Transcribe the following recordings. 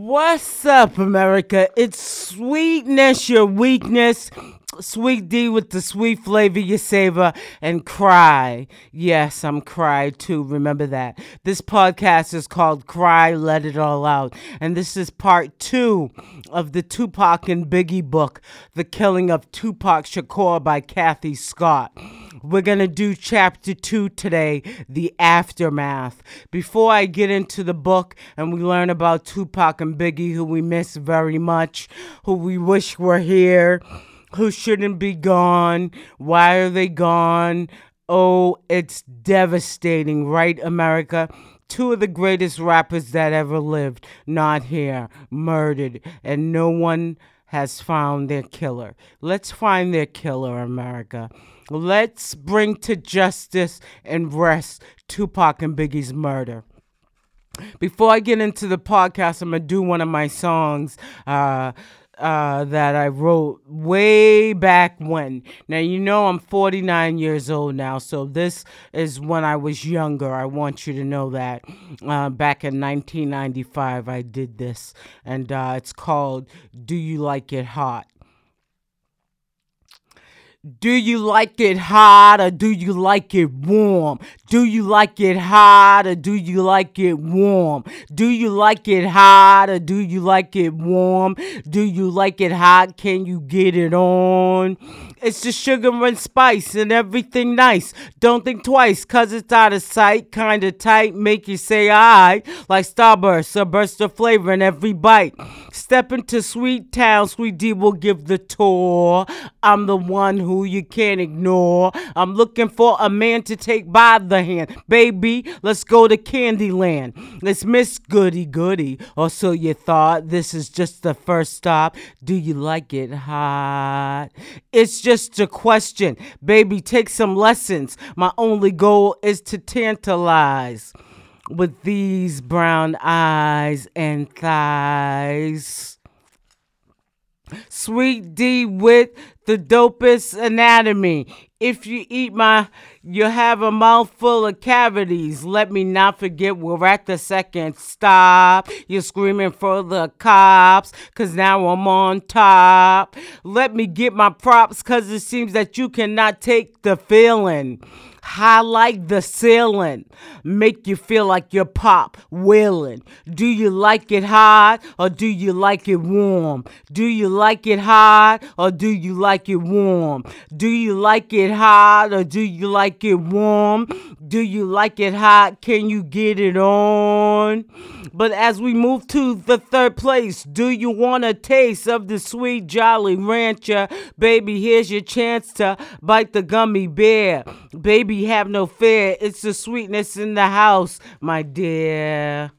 What's up, America? It's sweetness, your weakness. Sweet D with the sweet flavor you savor and cry. Yes, I'm cry too. Remember that. This podcast is called Cry, Let It All Out. And this is part two of the Tupac and Biggie book, The Killing of Tupac Shakur by Kathy Scott. We're going to do chapter two today, The Aftermath. Before I get into the book and we learn about Tupac and Biggie, who we miss very much, who we wish were here, who shouldn't be gone, why are they gone? Oh, it's devastating, right, America? Two of the greatest rappers that ever lived, not here, murdered, and no one has found their killer. Let's find their killer, America. Let's bring to justice and rest Tupac and Biggie's murder. Before I get into the podcast, I'm gonna do one of my songs. Uh, uh, that I wrote way back when. Now, you know, I'm 49 years old now, so this is when I was younger. I want you to know that. Uh, back in 1995, I did this, and uh, it's called Do You Like It Hot? Do you like it hot or do you like it warm? Do you like it hot or do you like it warm? Do you like it hot or do you like it warm? Do you like it hot? Can you get it on? It's the sugar and spice and everything nice. Don't think twice, cause it's out of sight. Kinda tight, make you say I like Starburst, a burst of flavor in every bite. Step into Sweet Town, Sweet D will give the tour. I'm the one who you can't ignore. I'm looking for a man to take by the hand. Baby, let's go to Candyland. Let's Miss Goody Goody, or so you thought. This is just the first stop. Do you like it hot? It's just a question. Baby, take some lessons. My only goal is to tantalize with these brown eyes and thighs. Sweet D with the dopest anatomy. If you eat my, you have a mouthful of cavities. Let me not forget we're at the second stop. You're screaming for the cops, cause now I'm on top. Let me get my props, cause it seems that you cannot take the feeling highlight the ceiling, make you feel like you're pop willing. Do you like it hot or do you like it warm? Do you like it hot or do you like it warm? Do you like it hot or do you like it warm? Do you like it hot? Can you get it on? But as we move to the third place, do you want a taste of the sweet Jolly Rancher? Baby, here's your chance to bite the gummy bear. Baby, have no fear. It's the sweetness in the house, my dear.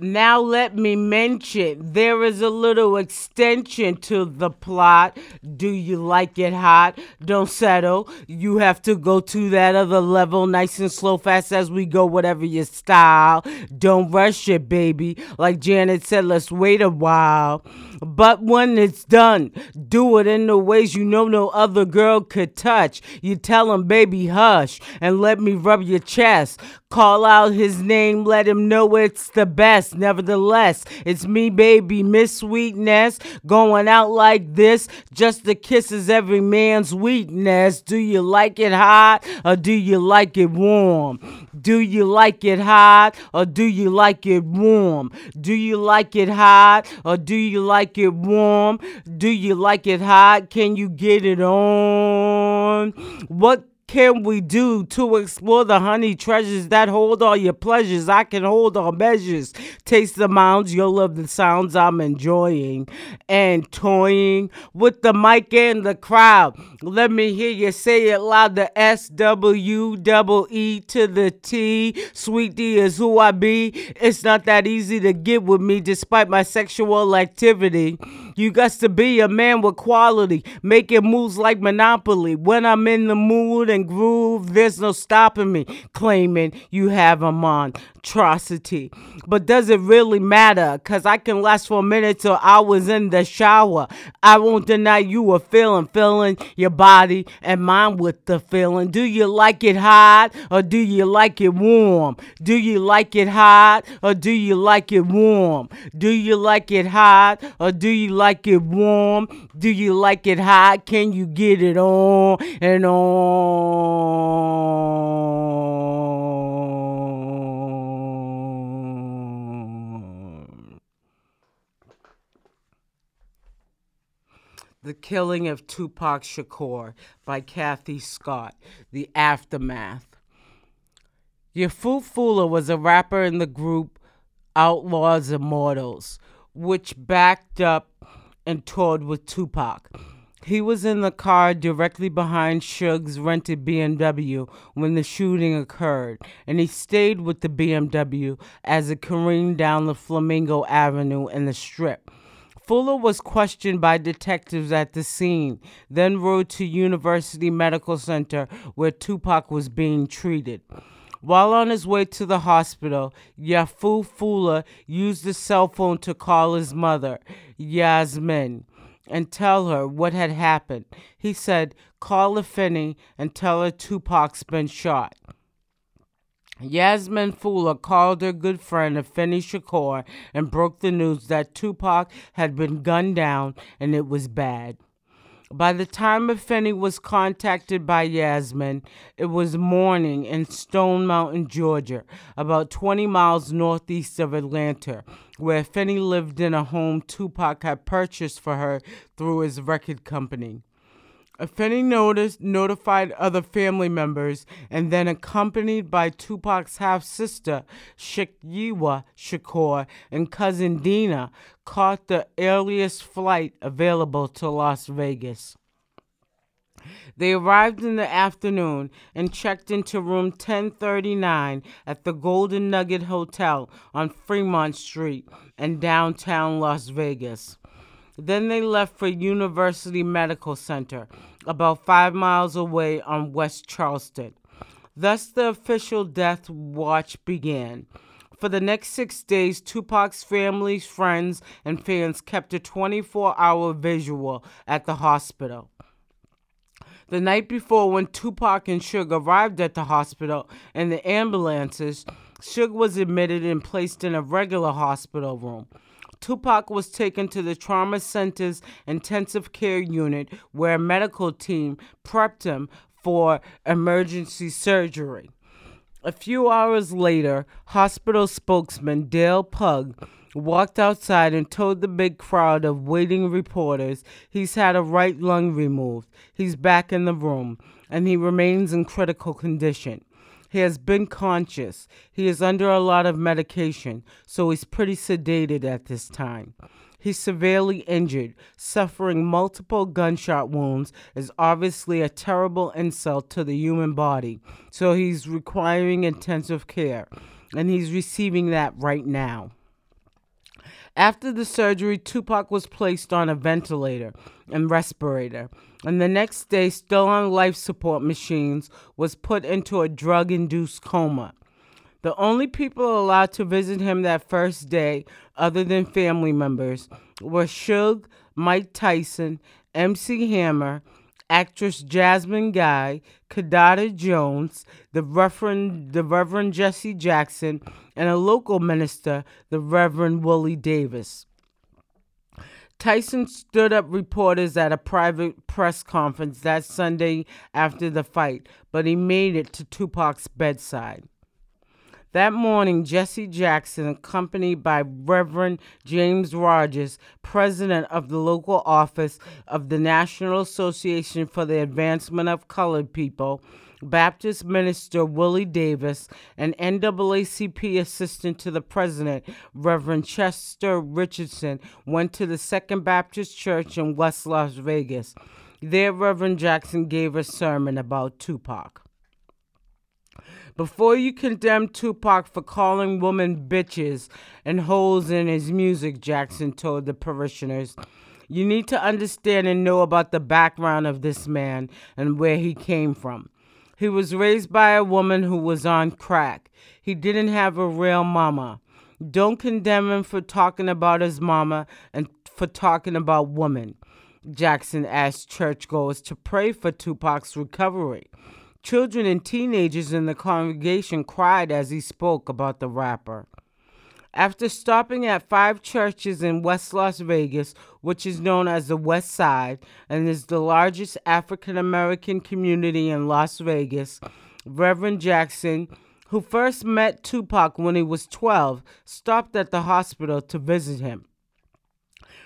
Now, let me mention there is a little extension to the plot. Do you like it hot? Don't settle. You have to go to that other level, nice and slow, fast as we go, whatever your style. Don't rush it, baby. Like Janet said, let's wait a while. But when it's done, do it in the ways you know no other girl could touch. You tell him, baby, hush, and let me rub your chest. Call out his name, let him know it's the best. Nevertheless, it's me, baby, Miss Sweetness, going out like this. Just the kisses every man's weakness. Do you like it hot or do you like it warm? Do you like it hot or do you like it warm? Do you like it hot or do you like it warm? Do you like it hot? Can you get it on? What can we do to explore the honey treasures that hold all your pleasures? I can hold all measures. Taste the mounds, you'll love the sounds I'm enjoying and toying with the mic and the crowd. Let me hear you say it loud. The S W double E to the T. Sweet D is who I be. It's not that easy to get with me despite my sexual activity. You got to be a man with quality, making moves like Monopoly. When I'm in the mood and groove. There's no stopping me, claiming you have a monstrosity. But does it really matter? Cause I can last for minutes or hours in the shower. I won't deny you a feeling, feeling your body and mind with the feeling. Do you like it hot or do you like it warm? Do you like it hot or do you like it warm? Do you like it hot or do you like it warm? Do you like it hot? Can you get it on and on? The Killing of Tupac Shakur by Kathy Scott. The Aftermath. Yafeu Fula was a rapper in the group Outlaws Immortals, which backed up and toured with Tupac. He was in the car directly behind Suge's rented BMW when the shooting occurred, and he stayed with the BMW as it careened down the Flamingo Avenue in the strip. Fula was questioned by detectives at the scene, then rode to University Medical Center where Tupac was being treated. While on his way to the hospital, Yafeu Fula used the cell phone to call his mother, Yasmin, and tell her what had happened. He said, Call Afeni and tell her Tupac's been shot. Yasmin Fula called her good friend Afeni Shakur and broke the news that Tupac had been gunned down and it was bad. By the time Afeni was contacted by Yasmin, it was morning in Stone Mountain, Georgia, about 20 miles northeast of Atlanta, where Afeni lived in a home Tupac had purchased for her through his record company. Afeni noticed, notified other family members, and then, accompanied by Tupac's half sister, Sekyiwa Shakur, and cousin Dina, caught the earliest flight available to Las Vegas. They arrived in the afternoon and checked into room 1039 at the Golden Nugget Hotel on Fremont Street in downtown Las Vegas. Then they left for University Medical Center, about five miles away on West Charleston. Thus, the official death watch began. For the next six days, Tupac's family, friends, and fans kept a 24 hour visual at the hospital. The night before, when Tupac and Suge arrived at the hospital in the ambulances, Suge was admitted and placed in a regular hospital room. Tupac was taken to the trauma center's intensive care unit where a medical team prepped him for emergency surgery. A few hours later, hospital spokesman Dale Pugh walked outside and told the big crowd of waiting reporters he's had a right lung removed. He's back in the room and he remains in critical condition. He has been conscious. He is under a lot of medication, so he's pretty sedated at this time. He's severely injured, suffering multiple gunshot wounds is obviously a terrible insult to the human body, so he's requiring intensive care, and he's receiving that right now. After the surgery, Tupac was placed on a ventilator and respirator, and the next day, still on life support machines, was put into a drug induced coma. The only people allowed to visit him that first day, other than family members, were Suge, Mike Tyson, MC Hammer, actress Jasmine Guy, Kidada Jones, the Reverend, the Reverend Jesse Jackson, and a local minister, the Reverend Willie Davis. Tyson stood up reporters at a private press conference that Sunday after the fight, but he made it to Tupac's bedside. That morning, Jesse Jackson, accompanied by Reverend James Rogers, president of the local office of the National Association for the Advancement of Colored People, Baptist minister Willie Davis, and NAACP assistant to the president, Reverend Chester Richardson, went to the Second Baptist Church in West Las Vegas. There, Reverend Jackson gave a sermon about Tupac. Before you condemn Tupac for calling women bitches and holes in his music, Jackson told the parishioners, you need to understand and know about the background of this man and where he came from. He was raised by a woman who was on crack. He didn't have a real mama. Don't condemn him for talking about his mama and for talking about women. Jackson asked churchgoers to pray for Tupac's recovery. Children and teenagers in the congregation cried as he spoke about the rapper. After stopping at five churches in West Las Vegas, which is known as the West Side and is the largest African American community in Las Vegas, Reverend Jackson, who first met Tupac when he was 12, stopped at the hospital to visit him.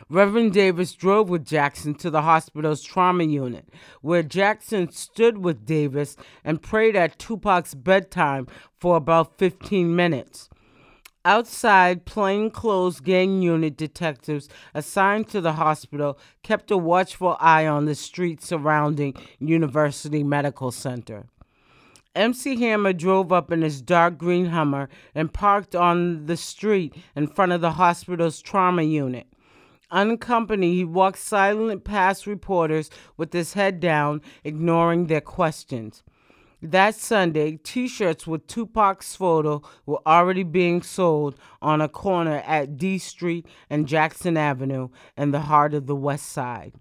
Reverend Davis drove with Jackson to the hospital's trauma unit, where Jackson stood with Davis and prayed at Tupac's bedtime for about 15 minutes. Outside, plainclothes gang unit detectives assigned to the hospital kept a watchful eye on the streets surrounding University Medical Center. MC Hammer drove up in his dark green Hummer and parked on the street in front of the hospital's trauma unit. Unaccompanied, he walked silently past reporters with his head down, ignoring their questions. That Sunday, t shirts with Tupac's photo were already being sold on a corner at D Street and Jackson Avenue in the heart of the West Side.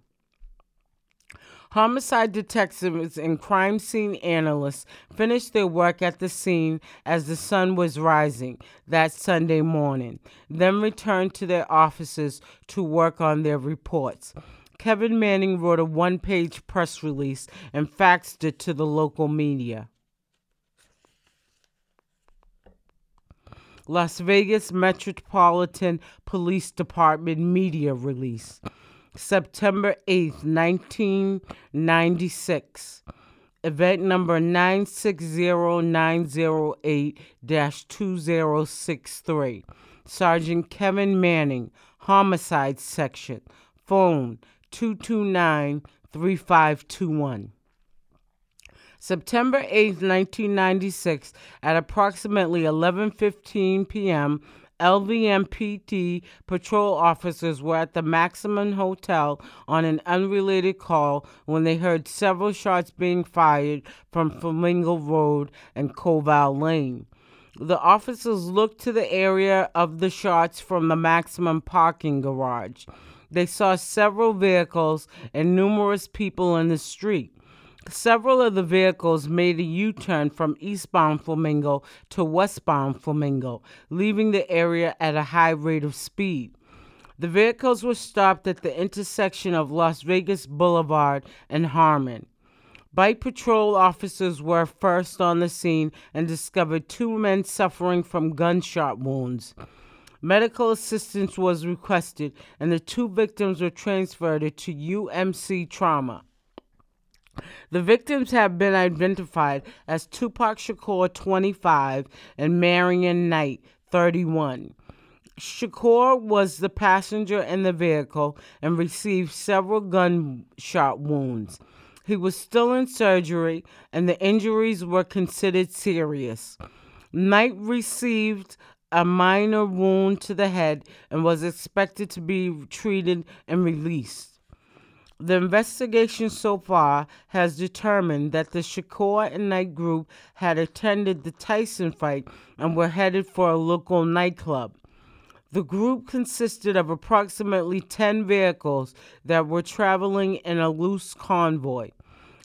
Homicide detectives and crime scene analysts finished their work at the scene as the sun was rising that Sunday morning, then returned to their offices to work on their reports. Kevin Manning wrote a one page press release and faxed it to the local media. Las Vegas Metropolitan Police Department media release. September 8th, 1996. Event number 960908 2063. Sergeant Kevin Manning, Homicide Section. Phone 229 3521. September 8, 1996, at approximately 11:15 p.m., LVMPD patrol officers were at the Maximum Hotel on an unrelated call when they heard several shots being fired from Flamingo Road and Koval Lane. The officers looked to the area of the shots from the Maximum parking garage. They saw several vehicles and numerous people in the street. Several of the vehicles made a U turn from eastbound Flamingo to westbound Flamingo, leaving the area at a high rate of speed. The vehicles were stopped at the intersection of Las Vegas Boulevard and Harmon. Bike patrol officers were first on the scene and discovered two men suffering from gunshot wounds. Medical assistance was requested, and the two victims were transferred to UMC Trauma. The victims have been identified as Tupac Shakur, 25, and Marion Knight, 31. Shakur was the passenger in the vehicle and received several gunshot wounds. He was still in surgery, and the injuries were considered serious. Knight received a minor wound to the head and was expected to be treated and released. The investigation so far has determined that the Shakur and Knight group had attended the Tyson fight and were headed for a local nightclub. The group consisted of approximately 10 vehicles that were traveling in a loose convoy.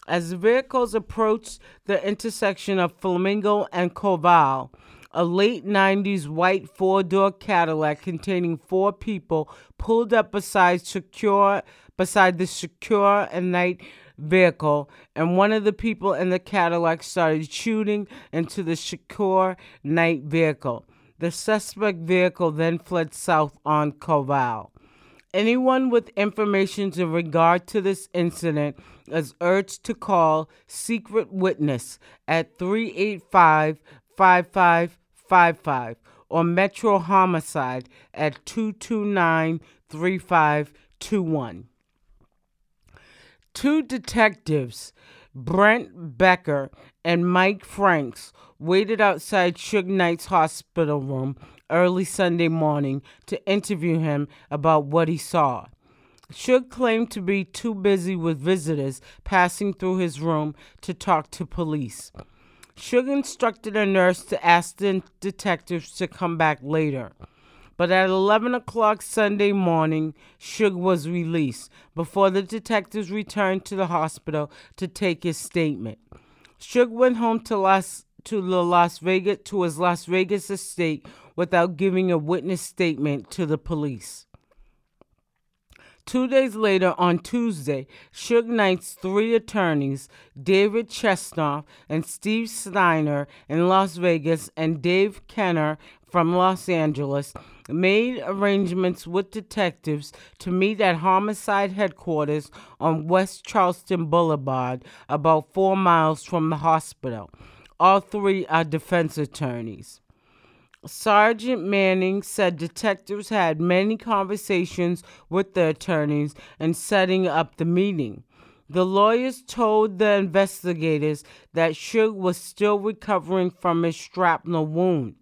As the vehicles approached the intersection of Flamingo and Koval, a late 90s white four door Cadillac containing four people pulled up beside secure beside the Shakur and Knight vehicle, and one of the people in the Cadillac started shooting into the Shakur Knight vehicle. The suspect vehicle then fled south on Koval. Anyone with information in regard to this incident is urged to call Secret Witness at 385 5555 or Metro Homicide at 229 3521. Two detectives, Brent Becker and Mike Franks, waited outside Suge Knight's hospital room early Sunday morning to interview him about what he saw. Suge claimed to be too busy with visitors passing through his room to talk to police. Suge instructed a nurse to ask the detectives to come back later. But at 11 o'clock Sunday morning, Suge was released before the detectives returned to the hospital to take his statement. Suge went home to Las to the Las Vegas to his Las Vegas estate without giving a witness statement to the police. Two days later, on Tuesday, Suge Knight's three attorneys, David Chesnoff and Steve Steiner in Las Vegas and Dave Kenner from Los Angeles, made arrangements with detectives to meet at homicide headquarters on West Charleston Boulevard, about four miles from the hospital. All three are defense attorneys. Sergeant Manning said detectives had many conversations with the attorneys in setting up the meeting. The lawyers told the investigators that Suge was still recovering from his shrapnel wound.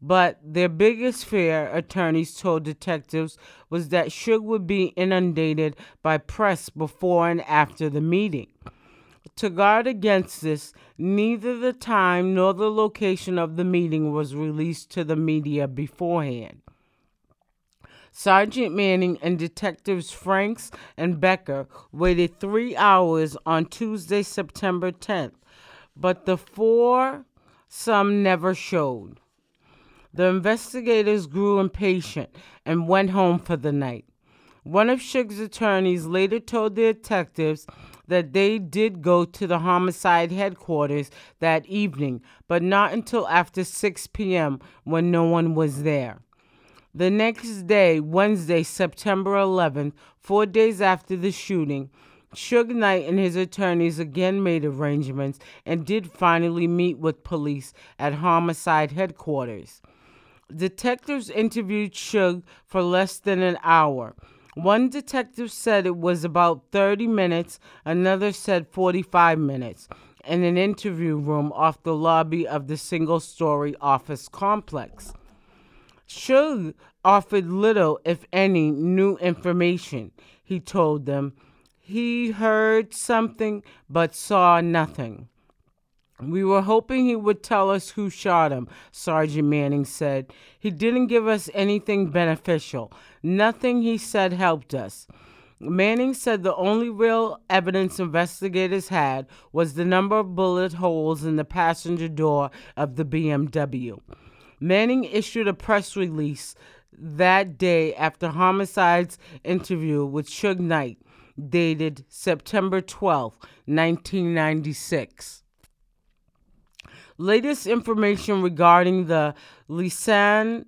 But their biggest fear, attorneys told detectives, was that Suge would be inundated by press before and after the meeting. To guard against this, neither the time nor the location of the meeting was released to the media beforehand. Sergeant Manning and detectives Franks and Becker waited three hours on Tuesday, September 10th, but the four some never showed. The investigators grew impatient and went home for the night. One of Suge's attorneys later told the detectives that they did go to the homicide headquarters that evening, but not until after 6 p.m. when no one was there. The next day, Wednesday, September 11th, four days after the shooting, Suge Knight and his attorneys again made arrangements and did finally meet with police at homicide headquarters. Detectives interviewed Suge for less than an hour. One detective said it was about 30 minutes, another said 45 minutes, in an interview room off the lobby of the single story office complex. Suge offered little, if any, new information, he told them. He heard something but saw nothing. We were hoping he would tell us who shot him, Sergeant Manning said. He didn't give us anything beneficial. Nothing he said helped us. Manning said the only real evidence investigators had was the number of bullet holes in the passenger door of the BMW. Manning issued a press release that day after Homicide's interview with Suge Knight, dated September 12, 1996. Latest information regarding the Lesane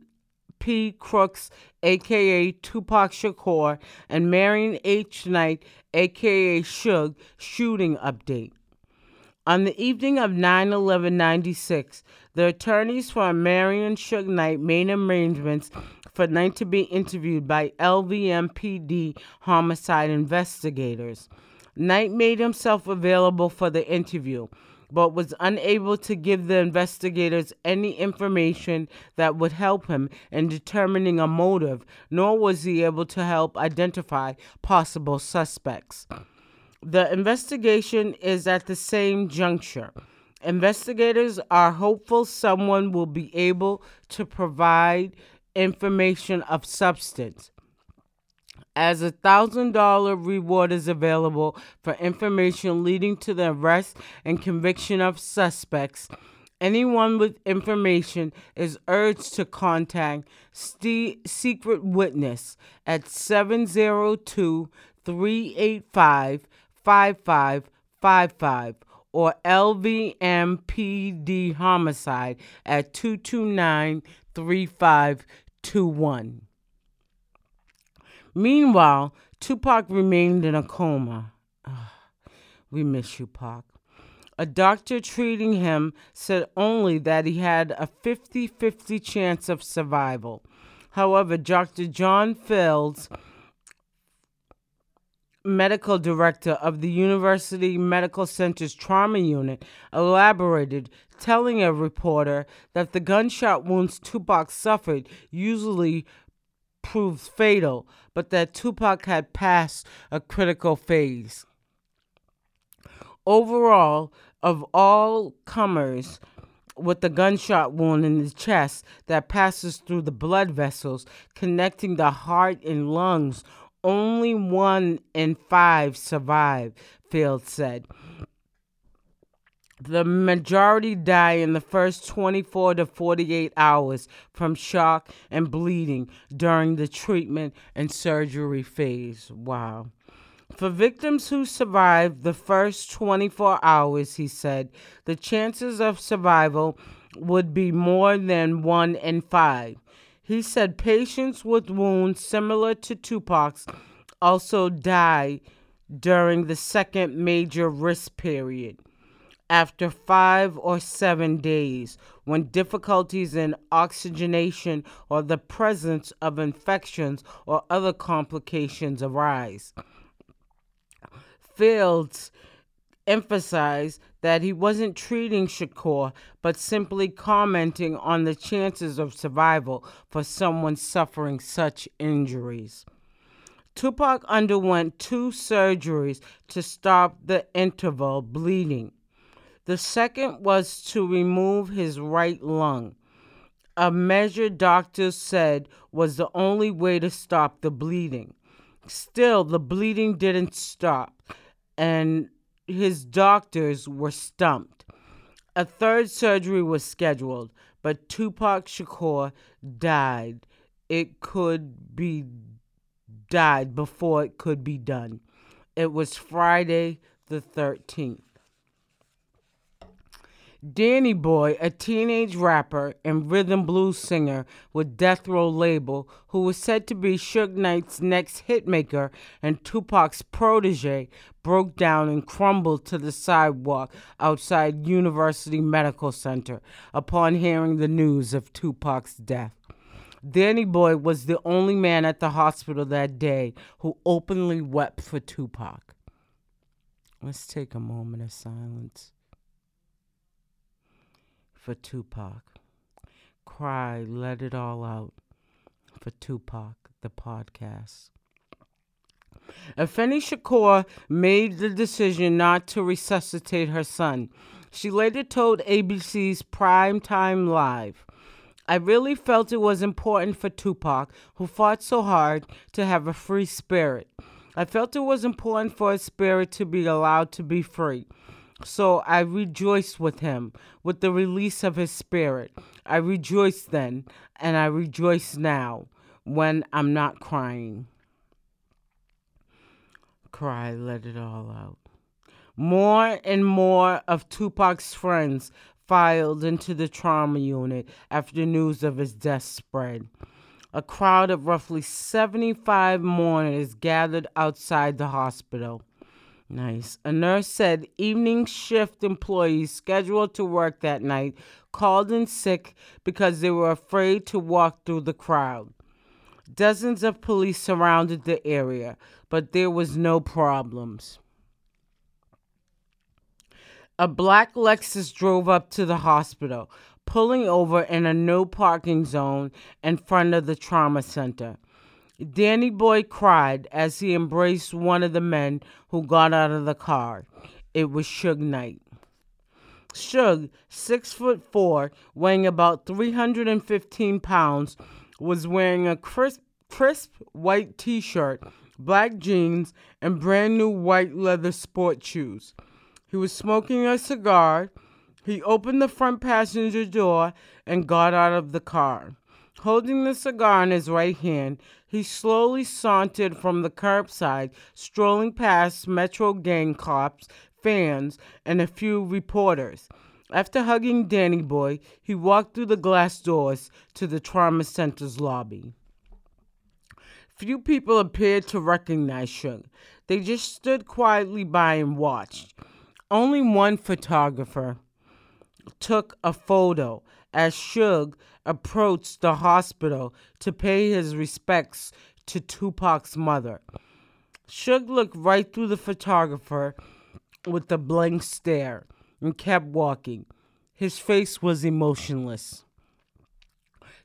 P. Crooks, aka Tupac Shakur, and Marion H. Knight, aka Suge, shooting update. On the evening of 9 11 96, the attorneys for Marion Suge Knight made arrangements for Knight to be interviewed by LVMPD homicide investigators. Knight made himself available for the interview but was unable to give the investigators any information that would help him in determining a motive, nor was he able to help identify possible suspects. The investigation is at the same juncture. Investigators are hopeful someone will be able to provide information of substance as a thousand dollar reward is available for information leading to the arrest and conviction of suspects. Anyone with information is urged to contact St- Secret Witness at 702 385 5555 or LVMPD Homicide at 229 3521. Meanwhile, Tupac remained in a coma. Ah, we miss you, Pac. A doctor treating him said only that he had a 50 50 chance of survival. However, Dr. John Fields, medical director of the University Medical Center's trauma unit, elaborated, telling a reporter that the gunshot wounds Tupac suffered usually proved fatal, but that Tupac had passed a critical phase. Overall, of all comers with a gunshot wound in the chest that passes through the blood vessels connecting the heart and lungs, only one in five survive, Field said. The majority die in the first 24 to 48 hours from shock and bleeding during the treatment and surgery phase. Wow. For victims who survive the first 24 hours, he said, the chances of survival would be more than one in five. He said patients with wounds similar to Tupac's also die during the second major risk period after five or seven days when difficulties in oxygenation or the presence of infections or other complications arise. Fields emphasized that he wasn't treating Shakur, but simply commenting on the chances of survival for someone suffering such injuries. Tupac underwent two surgeries to stop the interval bleeding. The second was to remove his right lung, a measure doctors said was the only way to stop the bleeding. Still, the bleeding didn't stop, and his doctors were stumped. A third surgery was scheduled, but Tupac Shakur died. It could be died before it could be done. It was Friday the 13th. Danny Boy, a teenage rapper and rhythm blues singer with Death Row label, who was said to be Suge Knight's next hitmaker and Tupac's protege, broke down and crumbled to the sidewalk outside University Medical Center upon hearing the news of Tupac's death. Danny Boy was the only man at the hospital that day who openly wept for Tupac. Let's take a moment of silence for Tupac. Cry, let it all out for Tupac, the podcast. Afeni Shakur made the decision not to resuscitate her son. She later told ABC's Primetime Live, I really felt it was important for Tupac, who fought so hard, to have a free spirit. I felt it was important for his spirit to be allowed to be free. So I rejoiced with him with the release of his spirit. I rejoice then, and I rejoice now when I'm not crying. Cry, let it all out. More and more of Tupac's friends filed into the trauma unit after news of his death spread. A crowd of roughly 75 mourners gathered outside the hospital. Nice. A nurse said evening shift employees scheduled to work that night called in sick because they were afraid to walk through the crowd. Dozens of police surrounded the area, but there was no problems. A black Lexus drove up to the hospital, pulling over in a no parking zone in front of the trauma center. Danny Boy cried as he embraced one of the men who got out of the car. It was Suge Knight. Suge, six foot four, weighing about 315 pounds, was wearing a crisp, crisp white t shirt, black jeans, and brand new white leather sport shoes. He was smoking a cigar. He opened the front passenger door and got out of the car. Holding the cigar in his right hand, he slowly sauntered from the curbside, strolling past Metro gang cops, fans, and a few reporters. After hugging Danny Boy, he walked through the glass doors to the trauma center's lobby. Few people appeared to recognize Suge. They just stood quietly by and watched. Only one photographer took a photo as Suge approached the hospital to pay his respects to Tupac's mother. Suge looked right through the photographer with a blank stare and kept walking. His face was emotionless.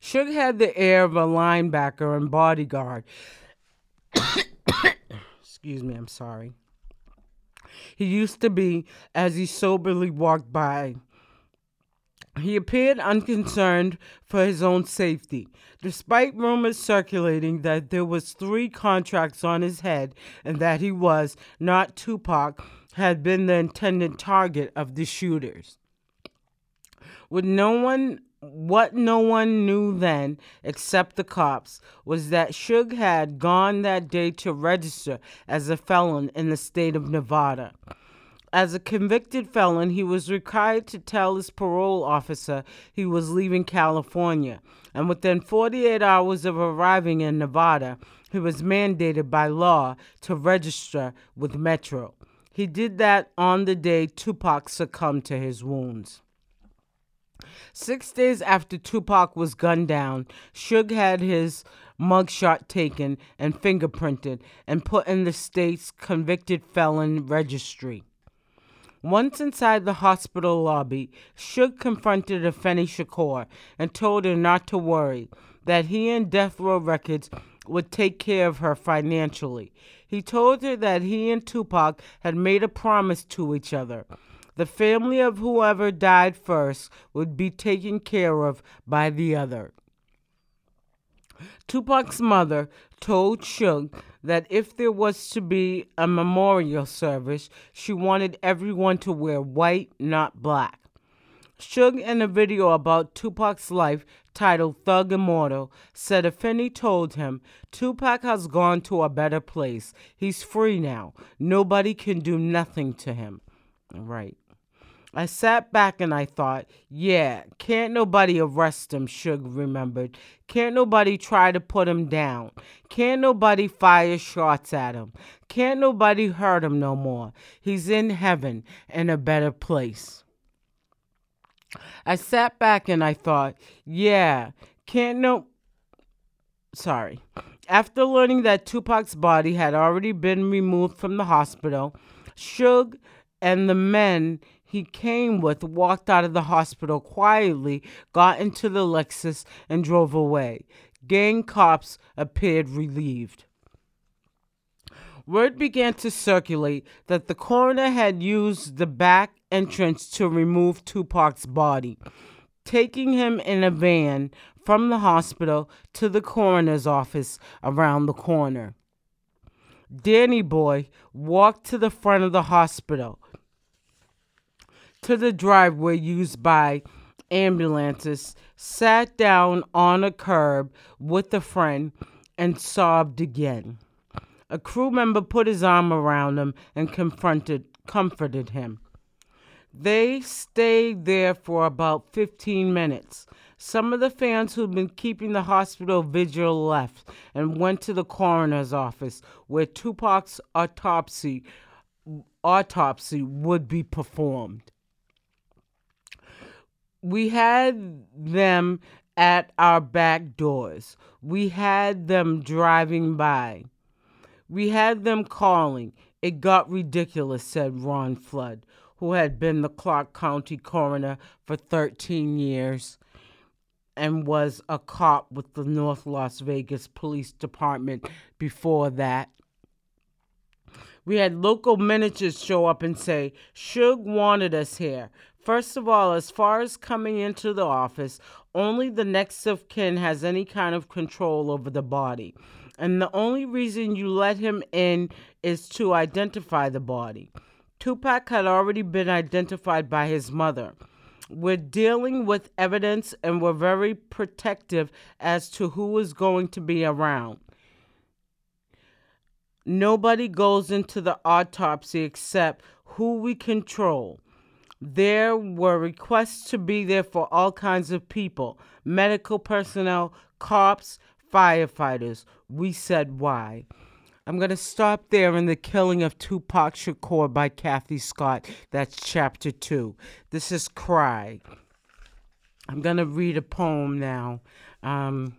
Suge had the air of a linebacker and bodyguard. Excuse me, I'm sorry. He used to be as he soberly walked by. He appeared unconcerned for his own safety, despite rumors circulating that there was three contracts on his head and that he was, not Tupac, had been the intended target of the shooters. With no one what no one knew then, except the cops, was that Suge had gone that day to register as a felon in the state of Nevada. As a convicted felon, he was required to tell his parole officer he was leaving California, and within 48 hours of arriving in Nevada, he was mandated by law to register with Metro. He did that on the day Tupac succumbed to his wounds. Six days after Tupac was gunned down, Suge had his mugshot taken and fingerprinted and put in the state's convicted felon registry. Once inside the hospital lobby, Suge confronted Afeni Shakur and told her not to worry, that he and Death Row Records would take care of her financially. He told her that he and Tupac had made a promise to each other the family of whoever died first would be taken care of by the other. Tupac's mother told Suge that if there was to be a memorial service, she wanted everyone to wear white, not black. Suge, in a video about Tupac's life titled Thug Immortal, said if Afeni told him, Tupac has gone to a better place. He's free now. Nobody can do nothing to him. Right. I sat back and I thought, yeah, can't nobody arrest him, Suge remembered. Can't nobody try to put him down. Can't nobody fire shots at him. Can't nobody hurt him no more. He's in heaven in a better place. I sat back and I thought, yeah, can't no. Sorry. After learning that Tupac's body had already been removed from the hospital, Suge and the men he came with walked out of the hospital quietly, got into the Lexus, and drove away. Gang cops appeared relieved. Word began to circulate that the coroner had used the back entrance to remove Tupac's body, taking him in a van from the hospital to the coroner's office around the corner. Danny Boy walked to the front of the hospital to the driveway used by ambulances, sat down on a curb with a friend, and sobbed again. A crew member put his arm around him and confronted, comforted him. They stayed there for about 15 minutes. Some of the fans who'd been keeping the hospital vigil left and went to the coroner's office where Tupac's autopsy autopsy would be performed we had them at our back doors. We had them driving by. We had them calling. It got ridiculous, said Ron Flud, who had been the Clark County coroner for 13 years and was a cop with the North Las Vegas Police Department before that. We had local managers show up and say, Suge wanted us here. First of all, as far as coming into the office, only the next of kin has any kind of control over the body. And the only reason you let him in is to identify the body. Tupac had already been identified by his mother. We're dealing with evidence and we're very protective as to who is going to be around. Nobody goes into the autopsy except who we control. There were requests to be there for all kinds of people medical personnel, cops, firefighters. We said why. I'm going to stop there in The Killing of Tupac Shakur by Kathy Scott. That's chapter two. This is Cry. I'm going to read a poem now. Um,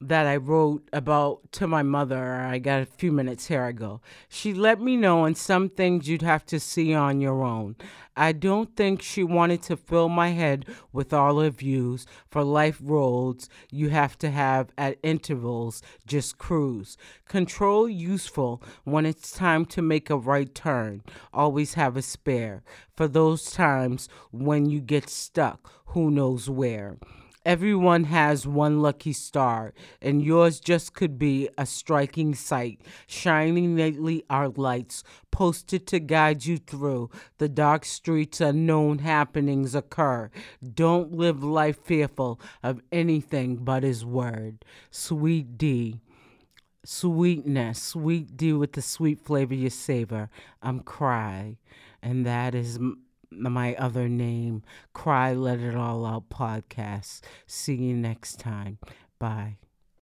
that I wrote about to my mother. I got a few minutes here ago. She let me know on some things you'd have to see on your own. I don't think she wanted to fill my head with all her views for life roads you have to have at intervals, just cruise. Control useful when it's time to make a right turn. Always have a spare for those times when you get stuck, who knows where. Everyone has one lucky star, and yours just could be a striking sight, shining nightly our lights, posted to guide you through the dark streets unknown happenings occur. Don't live life fearful of anything but his word. Sweet D. Sweetness, sweet D with the sweet flavor you savor. I'm cry, and that is my other name, Cry Let It All Out podcast. See you next time. Bye.